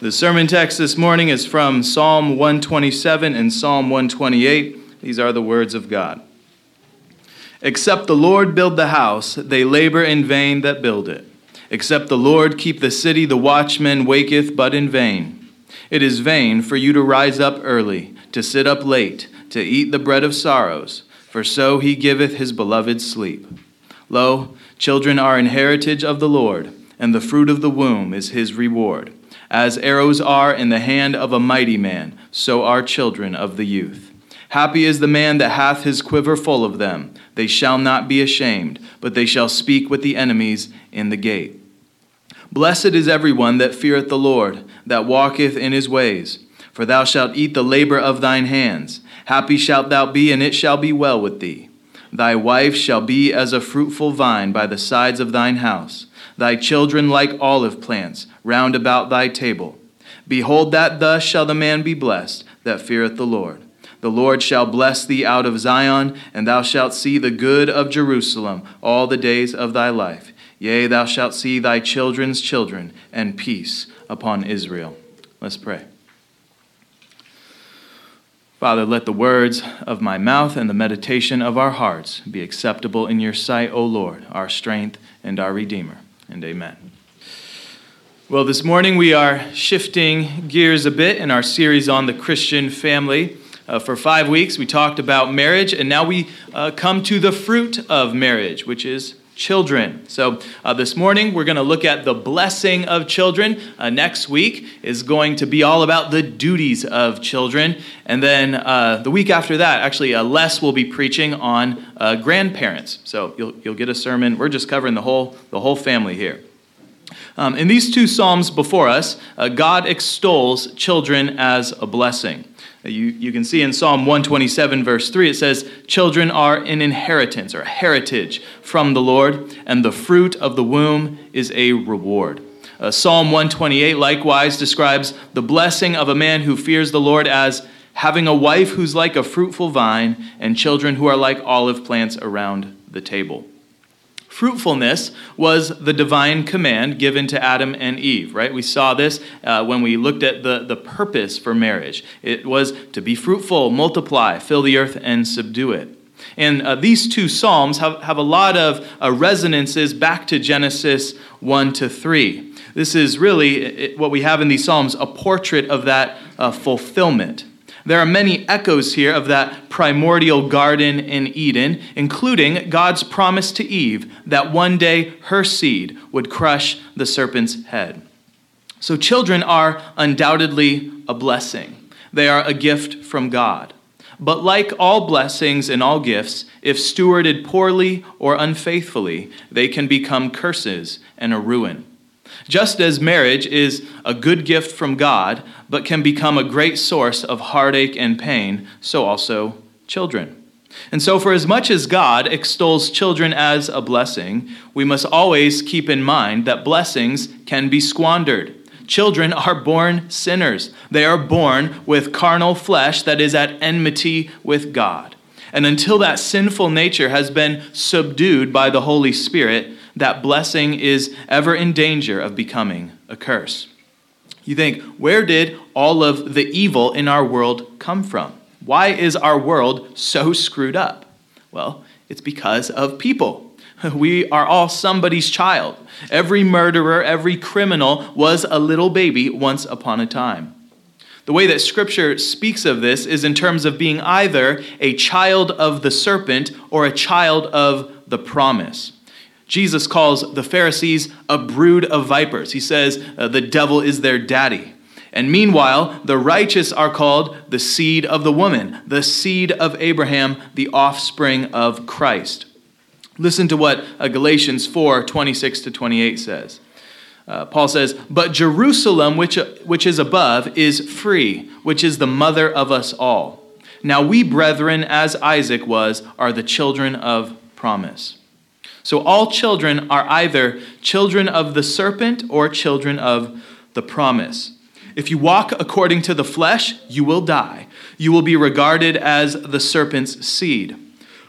The sermon text this morning is from Psalm 127 and Psalm 128. These are the words of God. Except the Lord build the house, they labor in vain that build it. Except the Lord keep the city, the watchman waketh but in vain. It is vain for you to rise up early, to sit up late, to eat the bread of sorrows, for so he giveth his beloved sleep. Lo, children are an heritage of the Lord, and the fruit of the womb is his reward. As arrows are in the hand of a mighty man, so are children of the youth. Happy is the man that hath his quiver full of them. They shall not be ashamed, but they shall speak with the enemies in the gate. Blessed is every one that feareth the Lord, that walketh in his ways. For thou shalt eat the labor of thine hands. Happy shalt thou be, and it shall be well with thee. Thy wife shall be as a fruitful vine by the sides of thine house thy children like olive plants round about thy table. Behold, that thus shall the man be blessed that feareth the Lord. The Lord shall bless thee out of Zion, and thou shalt see the good of Jerusalem all the days of thy life. Yea, thou shalt see thy children's children, and peace upon Israel. Let's pray. Father, let the words of my mouth and the meditation of our hearts be acceptable in your sight, O Lord, our strength and our Redeemer and amen. Well, this morning we are shifting gears a bit in our series on the Christian family. Uh, for five weeks, we talked about marriage, and now we uh, come to the fruit of marriage, which is children. So, uh, this morning we're going to look at the blessing of children. Uh, next week is going to be all about the duties of children. And then uh, the week after that, actually, uh, Les will be preaching on uh, grandparents. So, you'll, you'll get a sermon. We're just covering the whole, the whole family here. Um, in these two Psalms before us, uh, God extols children as a blessing. You, you can see in Psalm 127, verse 3, it says, Children are an inheritance or a heritage from the Lord, and the fruit of the womb is a reward. Uh, Psalm 128 likewise describes the blessing of a man who fears the Lord as having a wife who's like a fruitful vine and children who are like olive plants around the table. Fruitfulness was the divine command given to Adam and Eve, right? We saw this uh, when we looked at the, the purpose for marriage. It was to be fruitful, multiply, fill the earth, and subdue it. And uh, these two Psalms have, have a lot of uh, resonances back to Genesis 1 to 3. This is really it, what we have in these Psalms a portrait of that uh, fulfillment. There are many echoes here of that primordial garden in Eden, including God's promise to Eve that one day her seed would crush the serpent's head. So, children are undoubtedly a blessing, they are a gift from God. But, like all blessings and all gifts, if stewarded poorly or unfaithfully, they can become curses and a ruin. Just as marriage is a good gift from God, but can become a great source of heartache and pain, so also children. And so, for as much as God extols children as a blessing, we must always keep in mind that blessings can be squandered. Children are born sinners. They are born with carnal flesh that is at enmity with God. And until that sinful nature has been subdued by the Holy Spirit, that blessing is ever in danger of becoming a curse. You think, where did all of the evil in our world come from? Why is our world so screwed up? Well, it's because of people. We are all somebody's child. Every murderer, every criminal was a little baby once upon a time. The way that Scripture speaks of this is in terms of being either a child of the serpent or a child of the promise. Jesus calls the Pharisees a brood of vipers. He says uh, the devil is their daddy. And meanwhile, the righteous are called the seed of the woman, the seed of Abraham, the offspring of Christ. Listen to what uh, Galatians 4 26 to 28 says. Uh, Paul says, But Jerusalem, which, which is above, is free, which is the mother of us all. Now we, brethren, as Isaac was, are the children of promise. So all children are either children of the serpent or children of the promise. If you walk according to the flesh, you will die. You will be regarded as the serpent's seed.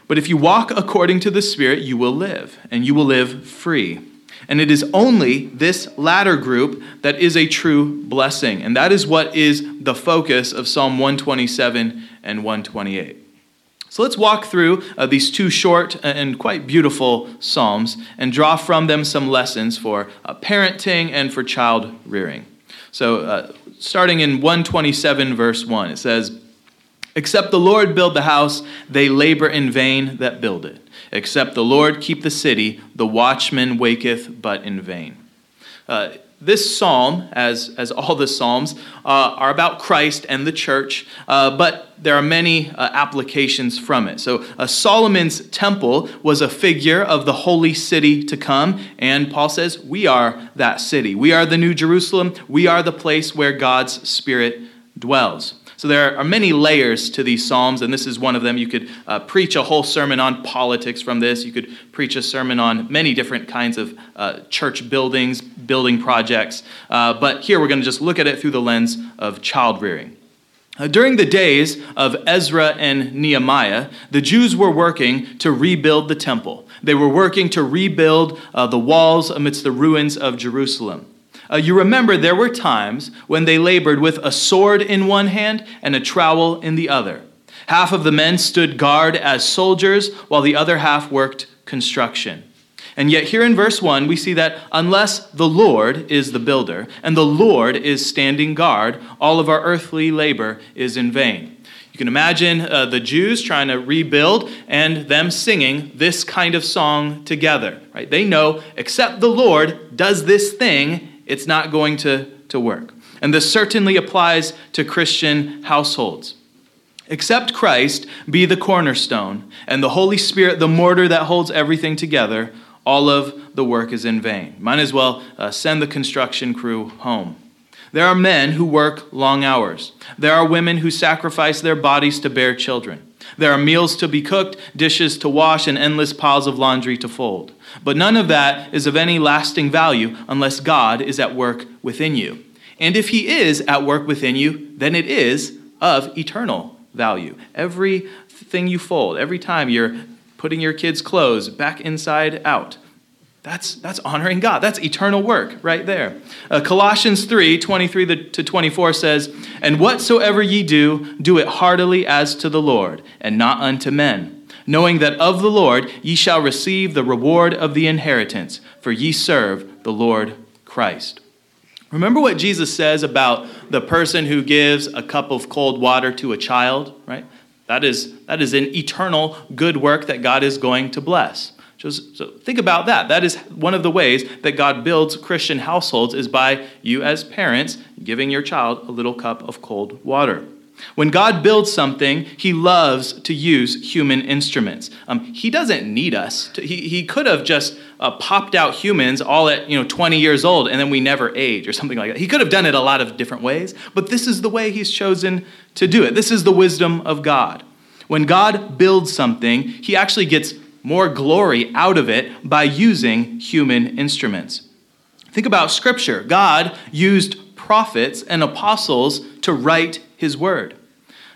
But if you walk according to the Spirit, you will live, and you will live free. And it is only this latter group that is a true blessing. And that is what is the focus of Psalm 127 and 128. So let's walk through uh, these two short and quite beautiful Psalms and draw from them some lessons for uh, parenting and for child rearing. So, uh, starting in 127, verse 1, it says, Except the Lord build the house, they labor in vain that build it. Except the Lord keep the city, the watchman waketh but in vain. This psalm, as, as all the psalms, uh, are about Christ and the church, uh, but there are many uh, applications from it. So, uh, Solomon's temple was a figure of the holy city to come, and Paul says, We are that city. We are the New Jerusalem. We are the place where God's Spirit dwells. So there are many layers to these Psalms, and this is one of them. You could uh, preach a whole sermon on politics from this. You could preach a sermon on many different kinds of uh, church buildings, building projects. Uh, but here we're going to just look at it through the lens of child rearing. Uh, during the days of Ezra and Nehemiah, the Jews were working to rebuild the temple. They were working to rebuild uh, the walls amidst the ruins of Jerusalem. Uh, you remember there were times when they labored with a sword in one hand and a trowel in the other. Half of the men stood guard as soldiers, while the other half worked construction. And yet, here in verse 1, we see that unless the Lord is the builder and the Lord is standing guard, all of our earthly labor is in vain. You can imagine uh, the Jews trying to rebuild and them singing this kind of song together, right? They know, except the Lord does this thing, it's not going to, to work. And this certainly applies to Christian households. Except Christ be the cornerstone, and the Holy Spirit the mortar that holds everything together, all of the work is in vain. Might as well uh, send the construction crew home. There are men who work long hours. There are women who sacrifice their bodies to bear children. There are meals to be cooked, dishes to wash, and endless piles of laundry to fold. But none of that is of any lasting value unless God is at work within you. And if He is at work within you, then it is of eternal value. Everything you fold, every time you're putting your kids' clothes back inside out, that's, that's honoring God. That's eternal work right there. Uh, Colossians 3 23 to 24 says, And whatsoever ye do, do it heartily as to the Lord, and not unto men knowing that of the Lord ye shall receive the reward of the inheritance, for ye serve the Lord Christ. Remember what Jesus says about the person who gives a cup of cold water to a child, right? That is, that is an eternal good work that God is going to bless. So think about that. That is one of the ways that God builds Christian households is by you as parents giving your child a little cup of cold water. When God builds something, he loves to use human instruments. Um, he doesn't need us. To, he, he could have just uh, popped out humans all at you know 20 years old and then we never age or something like that. He could have done it a lot of different ways, but this is the way he's chosen to do it. This is the wisdom of God. When God builds something, he actually gets more glory out of it by using human instruments. Think about Scripture. God used prophets and apostles to write his word.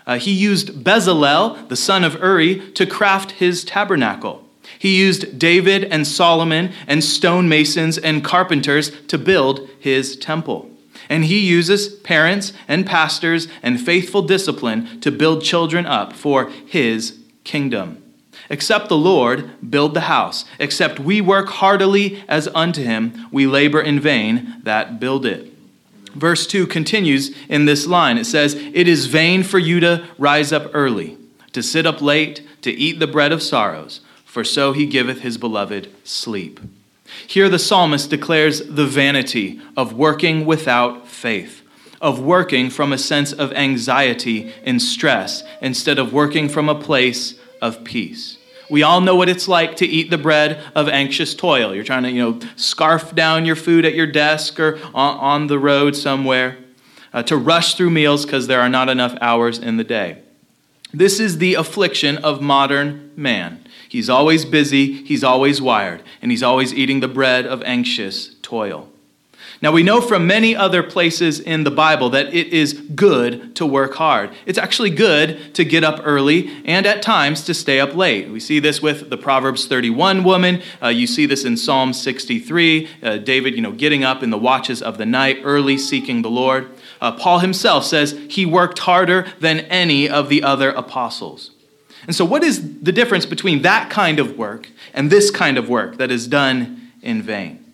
Uh, he used Bezalel, the son of Uri, to craft his tabernacle. He used David and Solomon and stonemasons and carpenters to build his temple. And he uses parents and pastors and faithful discipline to build children up for his kingdom. Except the Lord build the house, except we work heartily as unto him, we labor in vain that build it. Verse 2 continues in this line. It says, It is vain for you to rise up early, to sit up late, to eat the bread of sorrows, for so he giveth his beloved sleep. Here the psalmist declares the vanity of working without faith, of working from a sense of anxiety and stress instead of working from a place of peace. We all know what it's like to eat the bread of anxious toil. You're trying to, you know, scarf down your food at your desk or on, on the road somewhere, uh, to rush through meals because there are not enough hours in the day. This is the affliction of modern man. He's always busy, he's always wired, and he's always eating the bread of anxious toil. Now, we know from many other places in the Bible that it is good to work hard. It's actually good to get up early and at times to stay up late. We see this with the Proverbs 31 woman. Uh, you see this in Psalm 63. Uh, David, you know, getting up in the watches of the night, early seeking the Lord. Uh, Paul himself says he worked harder than any of the other apostles. And so, what is the difference between that kind of work and this kind of work that is done in vain?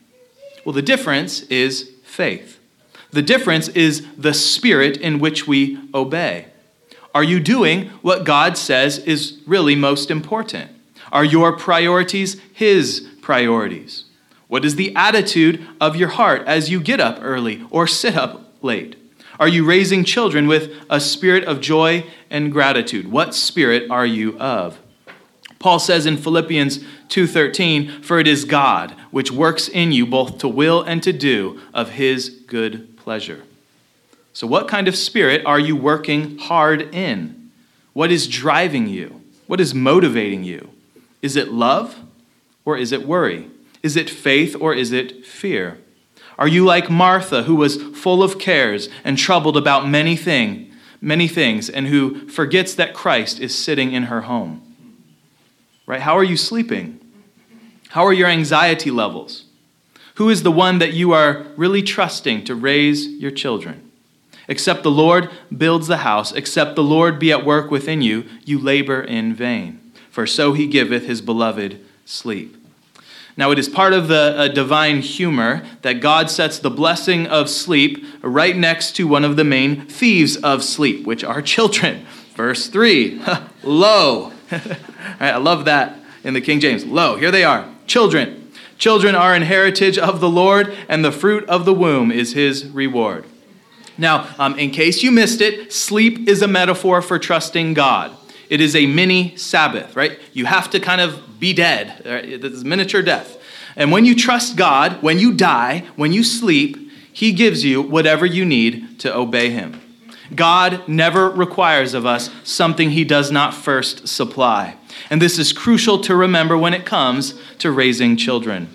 Well, the difference is faith. The difference is the spirit in which we obey. Are you doing what God says is really most important? Are your priorities His priorities? What is the attitude of your heart as you get up early or sit up late? Are you raising children with a spirit of joy and gratitude? What spirit are you of? Paul says in Philippians 2:13, "For it is God which works in you both to will and to do of his good pleasure." So what kind of spirit are you working hard in? What is driving you? What is motivating you? Is it love or is it worry? Is it faith or is it fear? Are you like Martha who was full of cares and troubled about many things, many things and who forgets that Christ is sitting in her home? Right? How are you sleeping? How are your anxiety levels? Who is the one that you are really trusting to raise your children? Except the Lord builds the house, except the Lord be at work within you, you labor in vain. For so he giveth his beloved sleep. Now, it is part of the uh, divine humor that God sets the blessing of sleep right next to one of the main thieves of sleep, which are children. Verse 3 Lo, I love that in the King James. Lo, here they are, children. Children are an heritage of the Lord, and the fruit of the womb is his reward. Now, um, in case you missed it, sleep is a metaphor for trusting God. It is a mini Sabbath, right? You have to kind of be dead. Right? This is miniature death. And when you trust God, when you die, when you sleep, He gives you whatever you need to obey Him. God never requires of us something he does not first supply. And this is crucial to remember when it comes to raising children.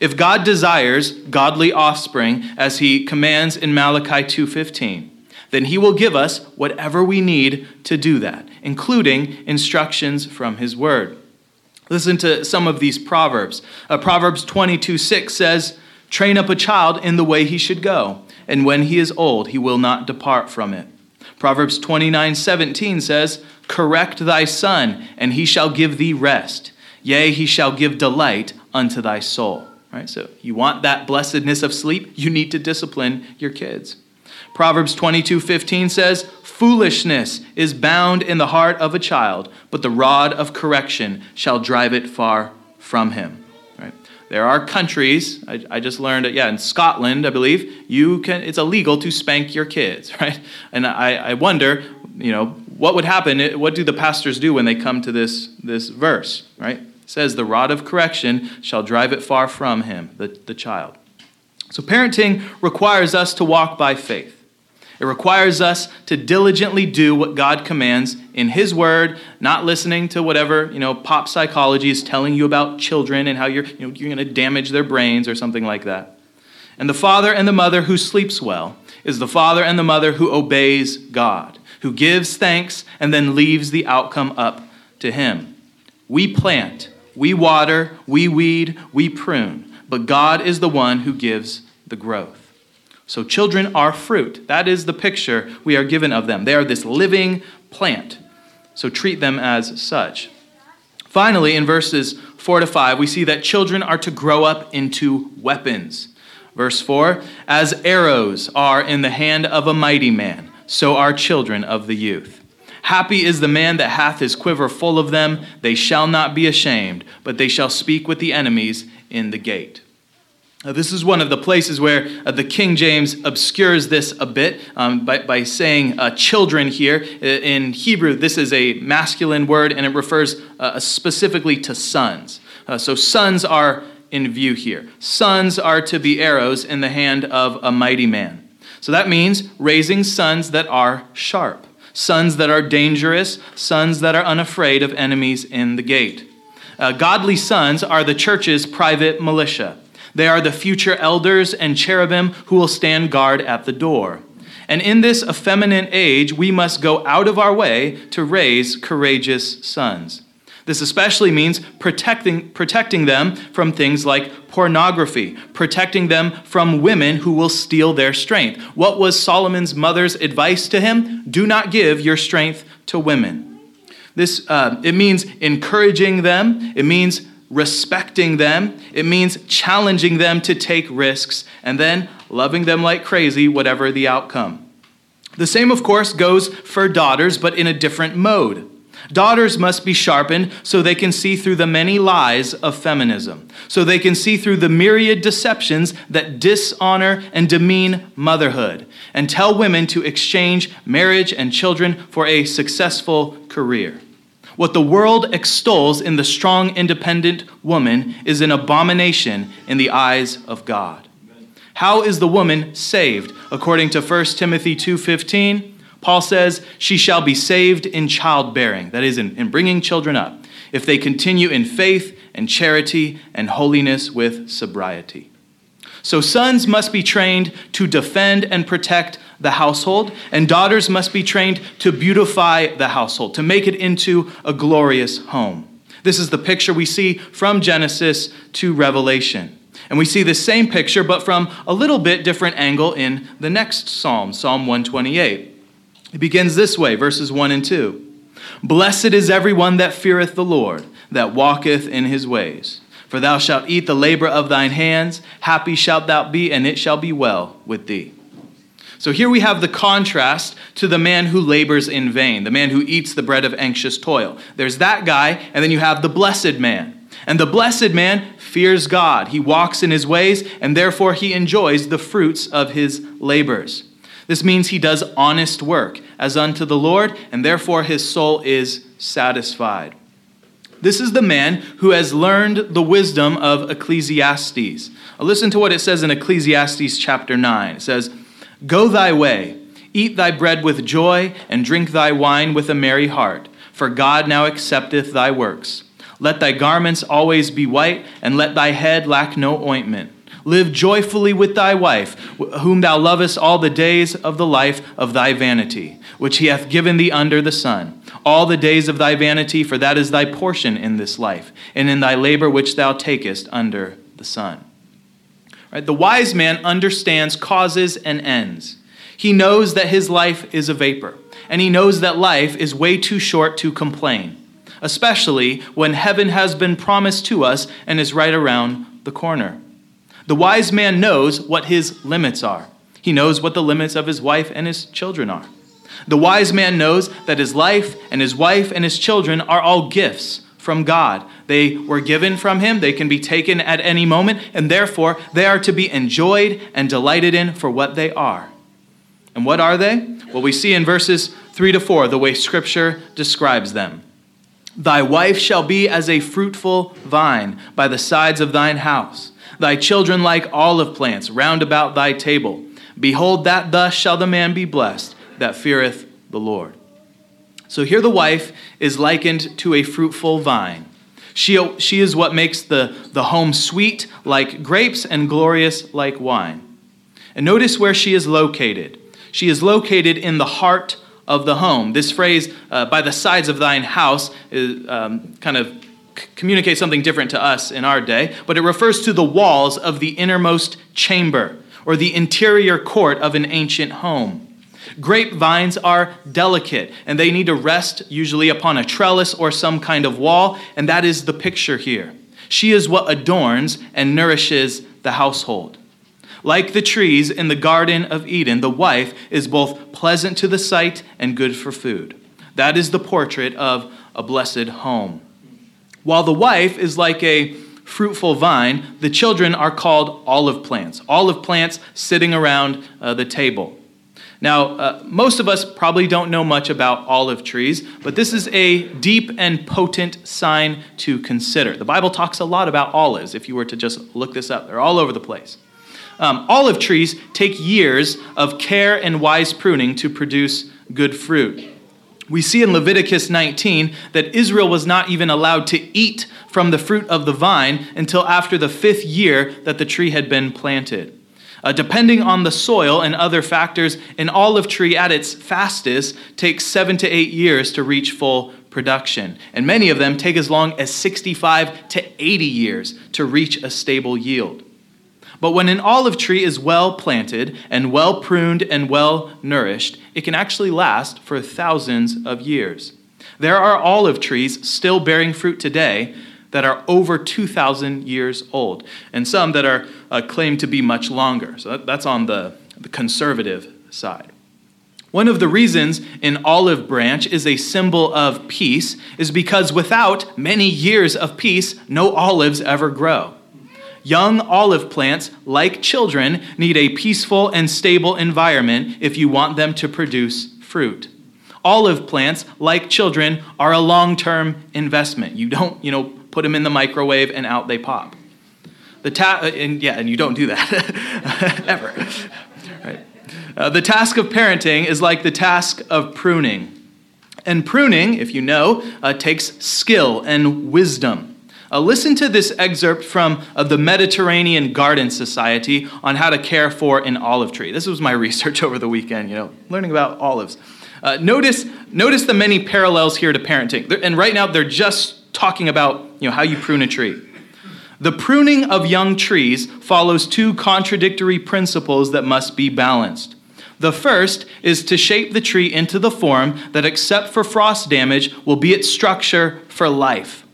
If God desires godly offspring as he commands in Malachi 2:15, then he will give us whatever we need to do that, including instructions from his word. Listen to some of these proverbs. Uh, proverbs 22:6 says, Train up a child in the way he should go, and when he is old, he will not depart from it. Proverbs 29 17 says, Correct thy son, and he shall give thee rest. Yea, he shall give delight unto thy soul. Right? So you want that blessedness of sleep, you need to discipline your kids. Proverbs 22 15 says, Foolishness is bound in the heart of a child, but the rod of correction shall drive it far from him. There are countries, I, I, just learned, yeah, in Scotland, I believe, you can, it's illegal to spank your kids, right? And I, I wonder, you know, what would happen, what do the pastors do when they come to this, this verse, right? It says, the rod of correction shall drive it far from him, the, the child. So parenting requires us to walk by faith. It requires us to diligently do what God commands in His Word, not listening to whatever you know pop psychology is telling you about children and how you're you know, you're going to damage their brains or something like that. And the father and the mother who sleeps well is the father and the mother who obeys God, who gives thanks and then leaves the outcome up to Him. We plant, we water, we weed, we prune, but God is the one who gives the growth. So, children are fruit. That is the picture we are given of them. They are this living plant. So, treat them as such. Finally, in verses 4 to 5, we see that children are to grow up into weapons. Verse 4 As arrows are in the hand of a mighty man, so are children of the youth. Happy is the man that hath his quiver full of them. They shall not be ashamed, but they shall speak with the enemies in the gate. Uh, this is one of the places where uh, the King James obscures this a bit um, by, by saying uh, children here. In Hebrew, this is a masculine word and it refers uh, specifically to sons. Uh, so, sons are in view here. Sons are to be arrows in the hand of a mighty man. So, that means raising sons that are sharp, sons that are dangerous, sons that are unafraid of enemies in the gate. Uh, godly sons are the church's private militia. They are the future elders and cherubim who will stand guard at the door. And in this effeminate age, we must go out of our way to raise courageous sons. This especially means protecting, protecting them from things like pornography, protecting them from women who will steal their strength. What was Solomon's mother's advice to him? Do not give your strength to women. This, uh, it means encouraging them, it means respecting them, it means challenging them to take risks, and then loving them like crazy, whatever the outcome. The same, of course, goes for daughters, but in a different mode. Daughters must be sharpened so they can see through the many lies of feminism, so they can see through the myriad deceptions that dishonor and demean motherhood, and tell women to exchange marriage and children for a successful career. What the world extols in the strong, independent woman is an abomination in the eyes of God. How is the woman saved? According to 1 Timothy 2:15, Paul says, She shall be saved in childbearing, that is, in, in bringing children up, if they continue in faith and charity and holiness with sobriety. So, sons must be trained to defend and protect the household, and daughters must be trained to beautify the household, to make it into a glorious home. This is the picture we see from Genesis to Revelation. And we see the same picture, but from a little bit different angle in the next psalm, Psalm 128. It begins this way, verses 1 and 2. Blessed is everyone that feareth the Lord, that walketh in his ways. For thou shalt eat the labor of thine hands, happy shalt thou be, and it shall be well with thee. So here we have the contrast to the man who labors in vain, the man who eats the bread of anxious toil. There's that guy, and then you have the blessed man. And the blessed man fears God. He walks in his ways, and therefore he enjoys the fruits of his labors. This means he does honest work as unto the Lord, and therefore his soul is satisfied. This is the man who has learned the wisdom of Ecclesiastes. Listen to what it says in Ecclesiastes chapter 9. It says, Go thy way, eat thy bread with joy, and drink thy wine with a merry heart, for God now accepteth thy works. Let thy garments always be white, and let thy head lack no ointment. Live joyfully with thy wife, whom thou lovest all the days of the life of thy vanity, which he hath given thee under the sun. All the days of thy vanity, for that is thy portion in this life, and in thy labor which thou takest under the sun. Right? The wise man understands causes and ends. He knows that his life is a vapor, and he knows that life is way too short to complain, especially when heaven has been promised to us and is right around the corner. The wise man knows what his limits are. He knows what the limits of his wife and his children are. The wise man knows that his life and his wife and his children are all gifts from God. They were given from him, they can be taken at any moment, and therefore they are to be enjoyed and delighted in for what they are. And what are they? Well, we see in verses 3 to 4 the way Scripture describes them. Thy wife shall be as a fruitful vine by the sides of thine house thy children like olive plants round about thy table. Behold, that thus shall the man be blessed that feareth the Lord. So here the wife is likened to a fruitful vine. She, she is what makes the, the home sweet like grapes and glorious like wine. And notice where she is located. She is located in the heart of the home. This phrase, uh, by the sides of thine house, is um, kind of communicates something different to us in our day, but it refers to the walls of the innermost chamber or the interior court of an ancient home. Grapevines are delicate and they need to rest usually upon a trellis or some kind of wall, and that is the picture here. She is what adorns and nourishes the household. Like the trees in the Garden of Eden, the wife is both pleasant to the sight and good for food. That is the portrait of a blessed home. While the wife is like a fruitful vine, the children are called olive plants, olive plants sitting around uh, the table. Now, uh, most of us probably don't know much about olive trees, but this is a deep and potent sign to consider. The Bible talks a lot about olives, if you were to just look this up, they're all over the place. Um, olive trees take years of care and wise pruning to produce good fruit. We see in Leviticus 19 that Israel was not even allowed to eat from the fruit of the vine until after the fifth year that the tree had been planted. Uh, depending on the soil and other factors, an olive tree at its fastest takes seven to eight years to reach full production. And many of them take as long as 65 to 80 years to reach a stable yield. But when an olive tree is well planted and well pruned and well nourished, it can actually last for thousands of years. There are olive trees still bearing fruit today that are over 2,000 years old, and some that are uh, claimed to be much longer. So that, that's on the, the conservative side. One of the reasons an olive branch is a symbol of peace is because without many years of peace, no olives ever grow. Young olive plants, like children, need a peaceful and stable environment if you want them to produce fruit. Olive plants, like children, are a long term investment. You don't, you know, put them in the microwave and out they pop. The ta- and yeah, and you don't do that ever. Right. Uh, the task of parenting is like the task of pruning. And pruning, if you know, uh, takes skill and wisdom. Uh, listen to this excerpt from uh, the Mediterranean Garden Society on how to care for an olive tree. This was my research over the weekend, you know, learning about olives. Uh, notice, notice the many parallels here to parenting. And right now, they're just talking about you know, how you prune a tree. The pruning of young trees follows two contradictory principles that must be balanced. The first is to shape the tree into the form that, except for frost damage, will be its structure for life.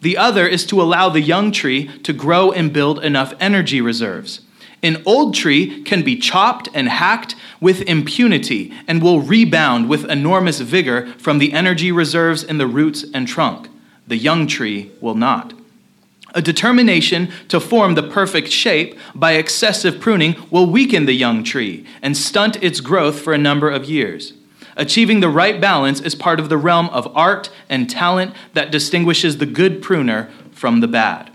The other is to allow the young tree to grow and build enough energy reserves. An old tree can be chopped and hacked with impunity and will rebound with enormous vigor from the energy reserves in the roots and trunk. The young tree will not. A determination to form the perfect shape by excessive pruning will weaken the young tree and stunt its growth for a number of years. Achieving the right balance is part of the realm of art and talent that distinguishes the good pruner from the bad.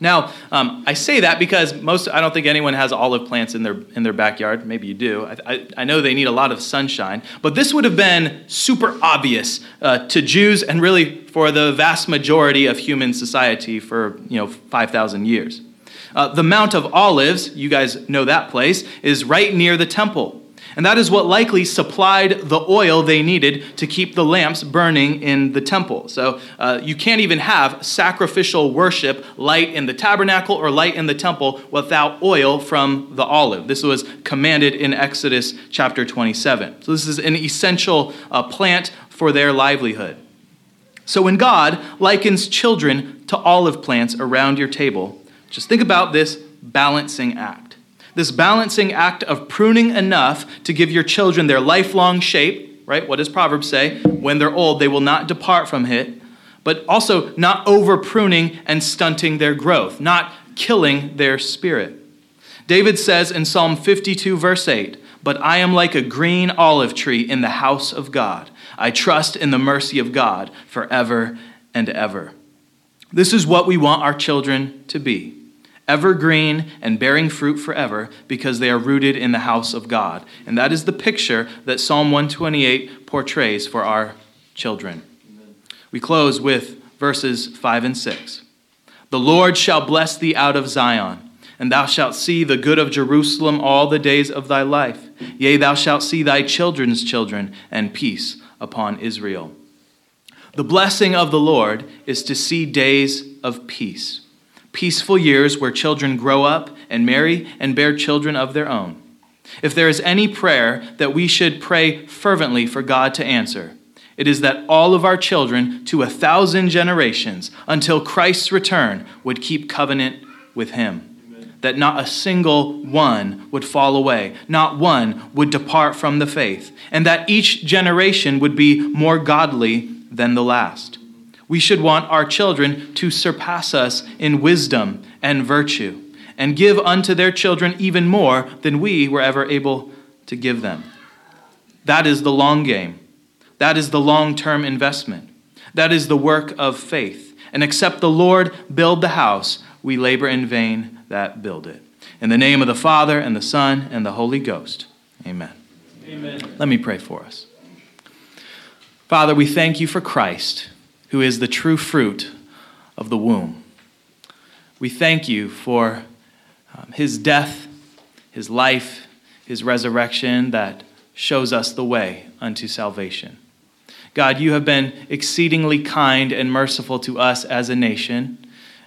Now, um, I say that because most, I don't think anyone has olive plants in their, in their backyard. Maybe you do. I, I, I know they need a lot of sunshine. But this would have been super obvious uh, to Jews and really for the vast majority of human society for, you know, 5,000 years. Uh, the Mount of Olives, you guys know that place, is right near the temple. And that is what likely supplied the oil they needed to keep the lamps burning in the temple. So uh, you can't even have sacrificial worship light in the tabernacle or light in the temple without oil from the olive. This was commanded in Exodus chapter 27. So this is an essential uh, plant for their livelihood. So when God likens children to olive plants around your table, just think about this balancing act this balancing act of pruning enough to give your children their lifelong shape, right? What does Proverbs say? When they're old, they will not depart from it, but also not over pruning and stunting their growth, not killing their spirit. David says in Psalm 52, verse 8, But I am like a green olive tree in the house of God. I trust in the mercy of God forever and ever. This is what we want our children to be evergreen and bearing fruit forever because they are rooted in the house of God. And that is the picture that Psalm 128 portrays for our children. Amen. We close with verses 5 and 6. The Lord shall bless thee out of Zion, and thou shalt see the good of Jerusalem all the days of thy life. Yea, thou shalt see thy children's children, and peace upon Israel. The blessing of the Lord is to see days of peace peaceful years where children grow up and marry and bear children of their own. If there is any prayer that we should pray fervently for God to answer, it is that all of our children to a thousand generations until Christ's return would keep covenant with Him. Amen. That not a single one would fall away, not one would depart from the faith, and that each generation would be more godly than the last. We should want our children to surpass us in wisdom and virtue, and give unto their children even more than we were ever able to give them. That is the long game. That is the long term investment. That is the work of faith. And except the Lord build the house, we labor in vain that build it. In the name of the Father, and the Son, and the Holy Ghost. Amen. Amen. Let me pray for us. Father, we thank you for Christ, who is the true fruit of the womb. We thank you for um, his death, his life, his resurrection that shows us the way unto salvation. God, you have been exceedingly kind and merciful to us as a nation.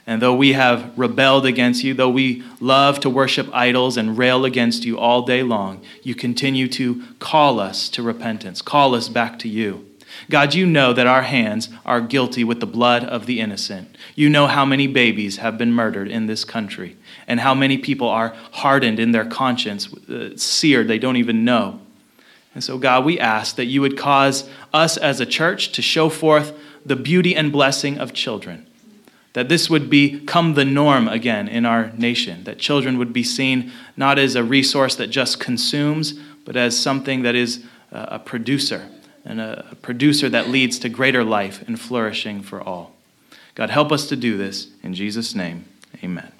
And though we have rebelled against you, though we love to worship idols and rail against you all day long, you continue to call us to repentance, call us back to you. God, you know that our hands are guilty with the blood of the innocent. You know how many babies have been murdered in this country and how many people are hardened in their conscience, uh, seared, they don't even know. And so, God, we ask that you would cause us as a church to show forth the beauty and blessing of children. That this would become the norm again in our nation. That children would be seen not as a resource that just consumes, but as something that is a producer and a producer that leads to greater life and flourishing for all. God, help us to do this. In Jesus' name, amen.